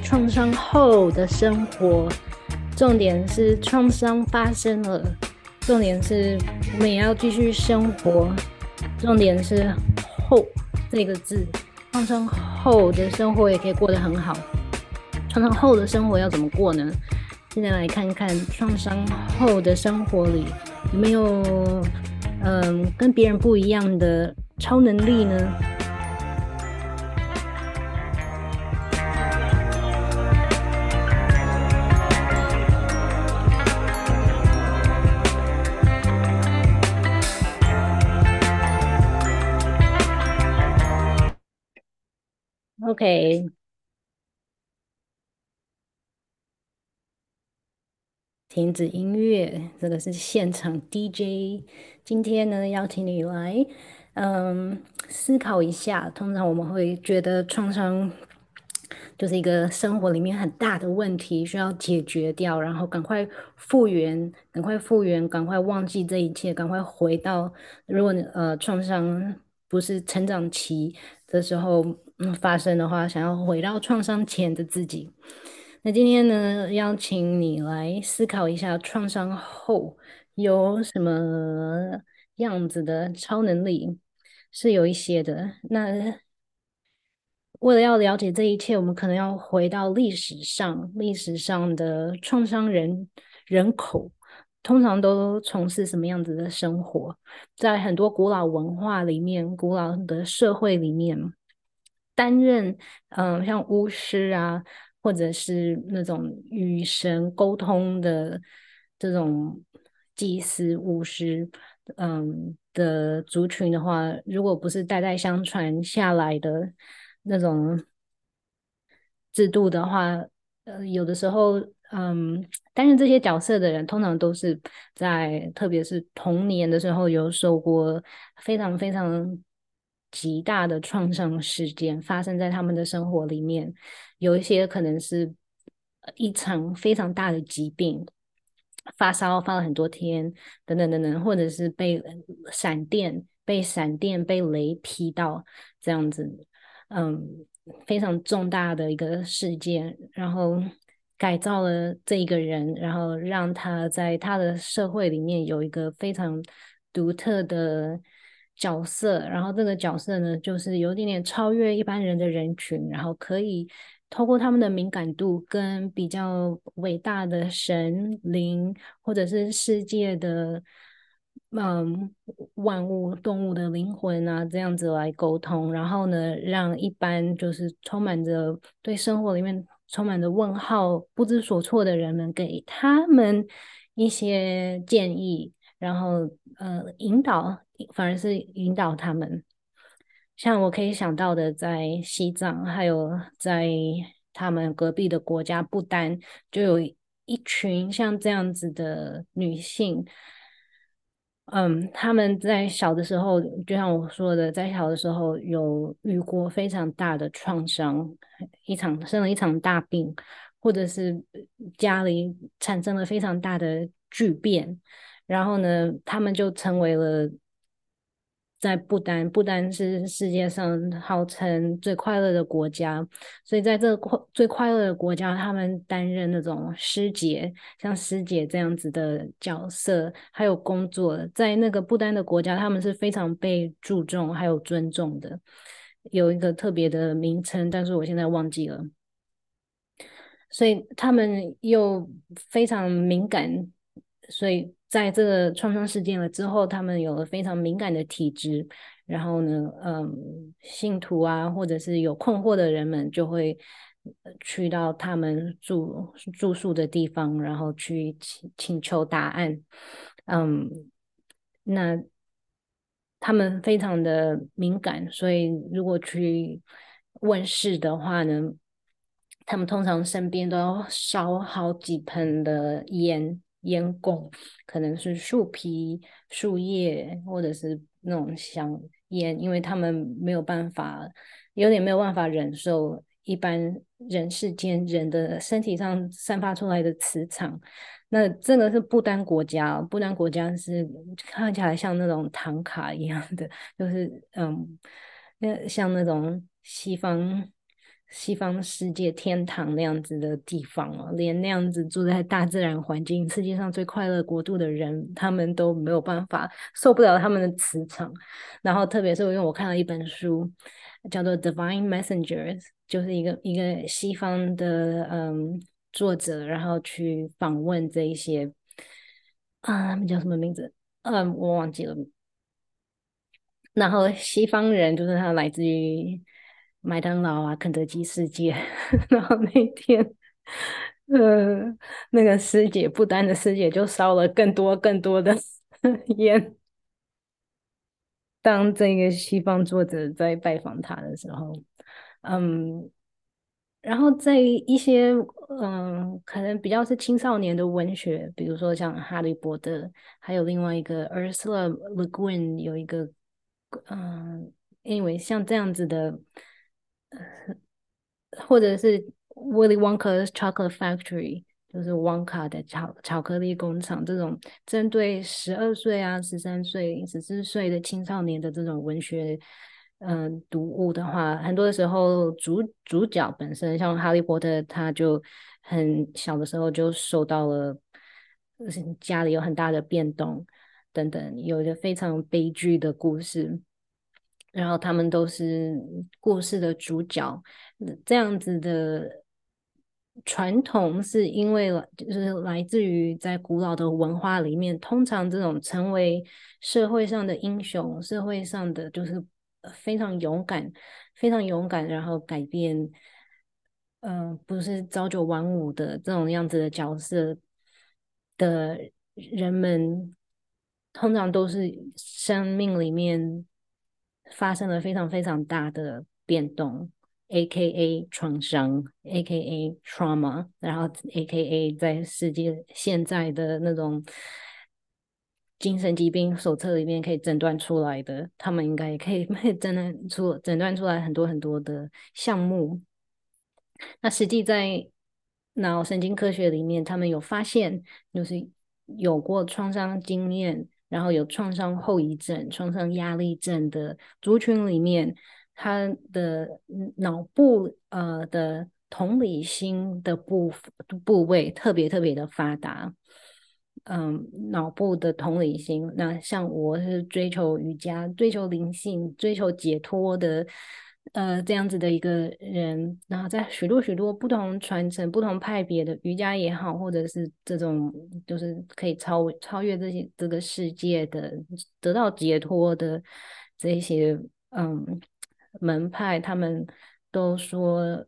创伤后的生活。重点是创伤发生了，重点是我们也要继续生活。重点是“后”这个字，创伤后的生活也可以过得很好。创伤后的生活要怎么过呢？现在来看看创伤后的生活里有没有嗯、跟别人不一样的超能力呢？OK，停止音乐，这个是现场 DJ。今天呢，邀请你来，嗯，思考一下。通常我们会觉得创伤就是一个生活里面很大的问题，需要解决掉，然后赶快复原，赶快复原，赶快忘记这一切，赶快回到。如果呃创伤不是成长期的时候。嗯，发生的话，想要回到创伤前的自己。那今天呢，邀请你来思考一下，创伤后有什么样子的超能力？是有一些的。那为了要了解这一切，我们可能要回到历史上，历史上的创伤人人口通常都从事什么样子的生活？在很多古老文化里面，古老的社会里面。担任嗯、像巫师啊，或者是那种与神沟通的这种祭司、巫师，嗯的族群的话，如果不是代代相传下来的那种制度的话，呃，有的时候，嗯，担任这些角色的人，通常都是在特别是童年的时候有受过非常非常。极大的创伤事件发生在他们的生活里面，有一些可能是一场非常大的疾病，发烧发了很多天，等等等等，或者是被闪电、被闪电、被雷劈到这样子，嗯，非常重大的一个事件，然后改造了这一个人，然后让他在他的社会里面有一个非常独特的。角色，然后这个角色呢，就是有点点超越一般人的人群，然后可以透过他们的敏感度，跟比较伟大的神灵或者是世界的嗯万物动物的灵魂啊，这样子来沟通，然后呢，让一般就是充满着对生活里面充满着问号、不知所措的人们，给他们一些建议，然后呃引导。反而是引导他们，像我可以想到的，在西藏，还有在他们隔壁的国家不丹，就有一群像这样子的女性。嗯，他们在小的时候，就像我说的，在小的时候有遇过非常大的创伤，一场生了一场大病，或者是家里产生了非常大的巨变，然后呢，他们就成为了。在不丹，不丹是世界上号称最快乐的国家，所以在这个最快乐的国家，他们担任那种师姐，像师姐这样子的角色，还有工作，在那个不丹的国家，他们是非常被注重还有尊重的，有一个特别的名称，但是我现在忘记了。所以他们又非常敏感，所以。在这个创伤事件了之后，他们有了非常敏感的体质，然后呢，嗯，信徒啊，或者是有困惑的人们，就会去到他们住住宿的地方，然后去请请求答案。嗯，那他们非常的敏感，所以如果去问事的话呢，他们通常身边都要烧好几盆的烟。烟供可能是树皮、树叶，或者是那种香烟，因为他们没有办法，有点没有办法忍受一般人世间人的身体上散发出来的磁场。那这个是不丹国家，不丹国家是看起来像那种唐卡一样的，就是嗯，那像那种西方西方世界天堂那样子的地方哦，连那样子住在大自然环境、世界上最快乐国度的人，他们都没有办法受不了他们的磁场。然后，特别是因为我看了一本书，叫做《Divine Messengers》，就是一个一个西方的嗯作者，然后去访问这一些啊，他们叫什么名字？嗯，我忘记了。然后西方人就是他来自于。麦当劳啊，肯德基世界，然后那天，呃，那个师姐不丹的师姐就烧了更多更多的 烟。当这个西方作者在拜访他的时候，嗯，然后在一些嗯，可能比较是青少年的文学，比如说像《哈利波特》，还有另外一个 Ursula Le Guin 有一个，嗯，因为像这样子的。或者是 Willy Wonka's Chocolate Factory，就是 Wonka 的巧巧克力工厂，这种针对十二岁啊、十三岁、十四岁的青少年的这种文学，嗯、读物的话，很多的时候主主角本身，像哈利波特，他就很小的时候就受到了家里有很大的变动等等，有一个非常悲剧的故事。然后他们都是故事的主角，这样子的传统是因为就是来自于在古老的文化里面，通常这种成为社会上的英雄，社会上的就是非常勇敢，非常勇敢，然后改变，嗯、不是朝九晚五的这种样子的角色的人们，通常都是生命里面。发生了非常非常大的变动，A.K.A. 创伤，A.K.A. trauma，然后 A.K.A. 在世界现在的那种精神疾病手册里面可以诊断出来的，他们应该也可以 诊断出诊断出来很多很多的项目。那实际在脑神经科学里面，他们有发现，就是有过创伤经验。然后有创伤后遗症、创伤压力症的族群里面，他的脑部呃的同理心的部部位特别特别的发达。嗯，脑部的同理心，那像我是追求瑜伽、追求灵性、追求解脱的。呃，这样子的一个人，然后在许多许多不同传承、不同派别的瑜伽也好，或者是这种就是可以超超越这些这个世界的、得到解脱的这些嗯门派，他们都说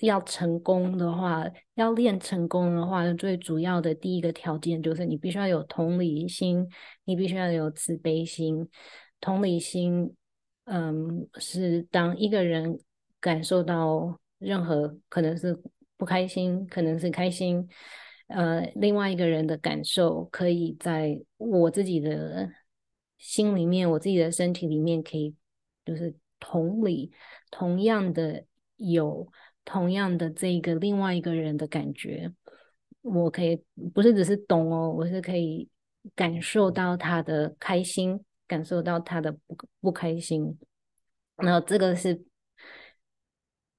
要成功的话，要练成功的话，最主要的第一个条件就是你必须要有同理心，你必须要有慈悲心，同理心。嗯，是当一个人感受到任何可能是不开心，可能是开心，呃，另外一个人的感受，可以在我自己的心里面，我自己的身体里面，可以就是同理，同样的有同样的这个另外一个人的感觉，我可以不是只是懂哦，我是可以感受到他的开心。感受到他的不不开心，然后这个是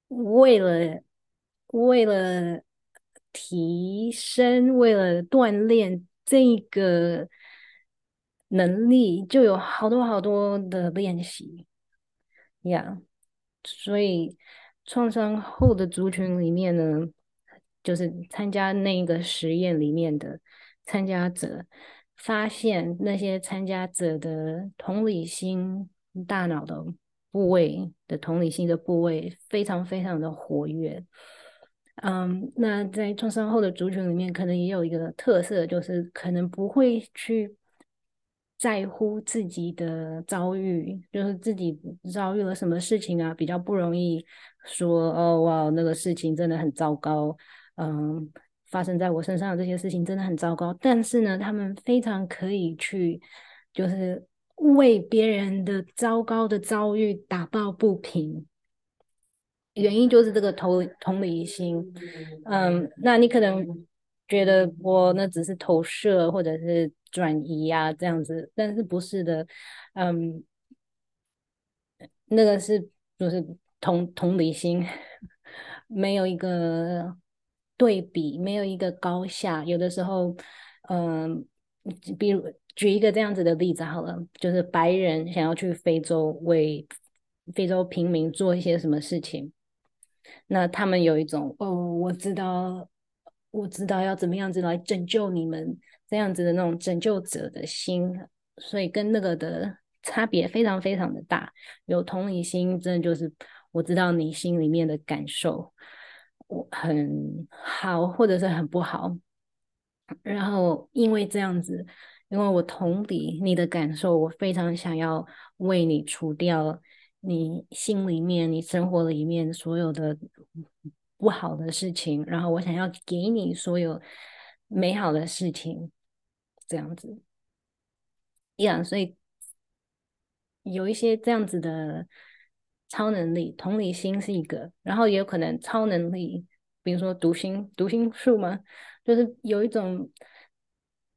为了为了提升，为了锻炼这个能力，就有好多好多的练习呀。所以创伤后的族群里面呢，就是参加那个实验里面的参加者。发现那些参加者的同理心大脑的部位的同理心的部位非常非常的活跃。嗯，那在创伤后的族群里面，可能也有一个特色，就是可能不会去在乎自己的遭遇，就是自己遭遇了什么事情啊，比较不容易说哦哇，那个事情真的很糟糕。嗯。发生在我身上的这些事情真的很糟糕，但是呢，他们非常可以去，就是为别人的糟糕的遭遇打抱不平。原因就是这个同同理心，嗯，那你可能觉得我那只是投射或者是转移啊这样子，但是不是的，嗯，那个是就是同同理心。没有一个对比，没有一个高下。有的时候，嗯、比如举一个这样子的例子好了，就是白人想要去非洲为非洲平民做一些什么事情，那他们有一种哦，我知道，我知道要怎么样子来拯救你们这样子的那种拯救者的心，所以跟那个的差别非常非常的大。有同理心，真的就是我知道你心里面的感受，我很好或者是很不好，然后因为这样子，因为我同理你的感受，我非常想要为你除掉。你心里面、你生活里面所有的不好的事情，然后我想要给你所有美好的事情，这样子，一样所以有一些这样子的超能力，同理心是一个，然后也有可能超能力，比如说读心、读心术嘛，就是有一种。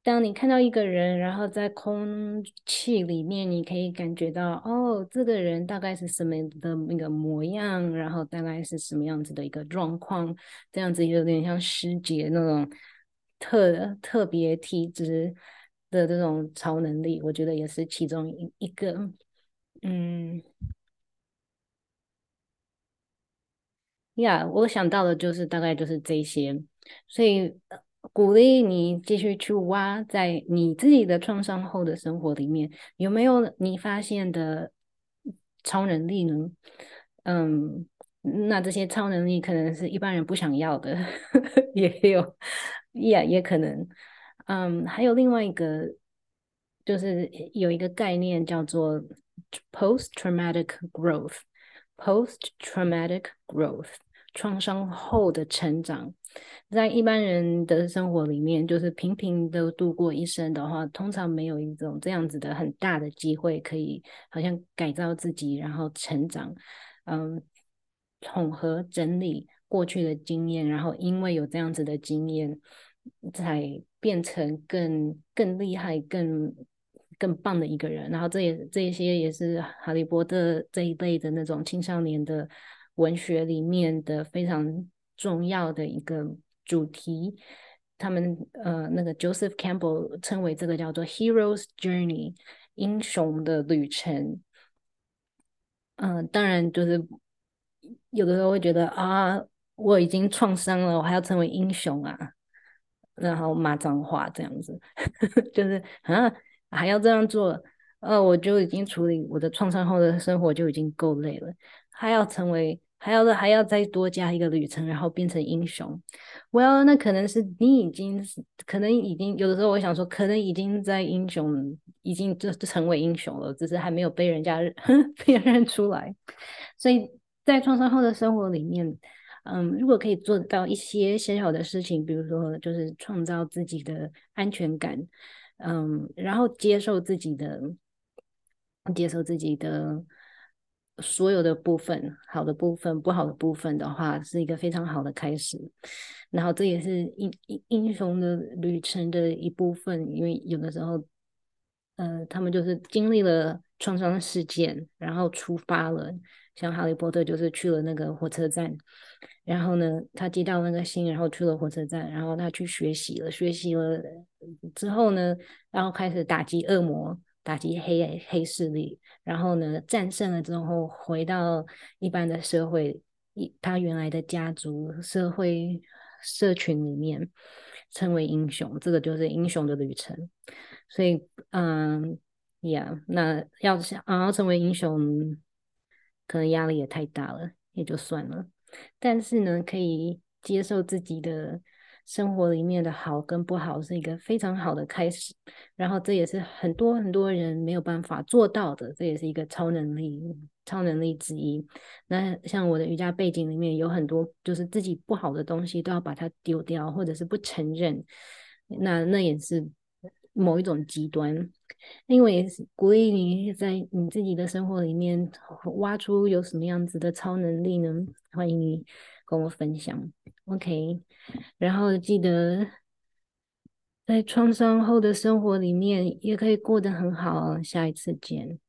当你看到一个人，然后在空气里面，你可以感觉到，哦，这个人大概是什么的那个模样，然后大概是什么样子的一个状况，这样子有点像师姐那种特特别体质的这种超能力，我觉得也是其中一一个，嗯，呀我想到的就是大概就是这些，所以。鼓励你继续去挖，在你自己的创伤后的生活里面，有没有你发现的超能力呢？嗯，那这些超能力可能是一般人不想要的，也有，也也可能。嗯，还有另外一个，就是有一个概念叫做 post-traumatic growth，post-traumatic growth，创伤后的成长。在一般人的生活里面，就是平平的度过一生的话，通常没有一种这样子的很大的机会，可以好像改造自己，然后成长，嗯，统合整理过去的经验，然后因为有这样子的经验，才变成更更厉害、更更棒的一个人。然后这也这些也是哈利波特这一辈的那种青少年的文学里面的非常。重要的一个主题，他们呃，那个 Joseph Campbell 称为这个叫做 Hero's Journey，英雄的旅程。嗯、当然就是有的时候会觉得啊，我已经创伤了，我还要成为英雄啊，然后骂脏话这样子，就是啊，还要这样做，呃，我就已经处理我的创伤后的生活就已经够累了，还要成为。还要还要再多加一个旅程，然后变成英雄。Well，那可能是你已经，可能已经有的时候，我想说，可能已经在英雄，已经就成为英雄了，只是还没有被人家辨 认出来。所以在创伤后的生活里面，嗯，如果可以做到一些小小的事情，比如说就是创造自己的安全感，嗯，然后接受自己的，接受自己的。所有的部分，好的部分，不好的部分的话，是一个非常好的开始。然后这也是英英英雄的旅程的一部分，因为有的时候，呃，他们就是经历了创伤事件，然后出发了。像哈利波特就是去了那个火车站，然后呢，他接到那个信，然后去了火车站，然后他去学习了，学习了之后呢，然后开始打击恶魔。打击黑黑势力，然后呢，战胜了之后，回到一般的社会，一他原来的家族、社会、社群里面，成为英雄。这个就是英雄的旅程。所以，嗯，呀，那要想要成为英雄，可能压力也太大了，也就算了。但是呢，可以接受自己的。生活里面的好跟不好是一个非常好的开始，然后这也是很多很多人没有办法做到的，这也是一个超能力，超能力之一。那像我的瑜伽背景里面有很多，就是自己不好的东西都要把它丢掉，或者是不承认，那那也是某一种极端。因为鼓励你在你自己的生活里面挖出有什么样子的超能力呢？欢迎你跟我分享。Ok 然后记得在创伤后的生活里面也可以过得很好下一次见。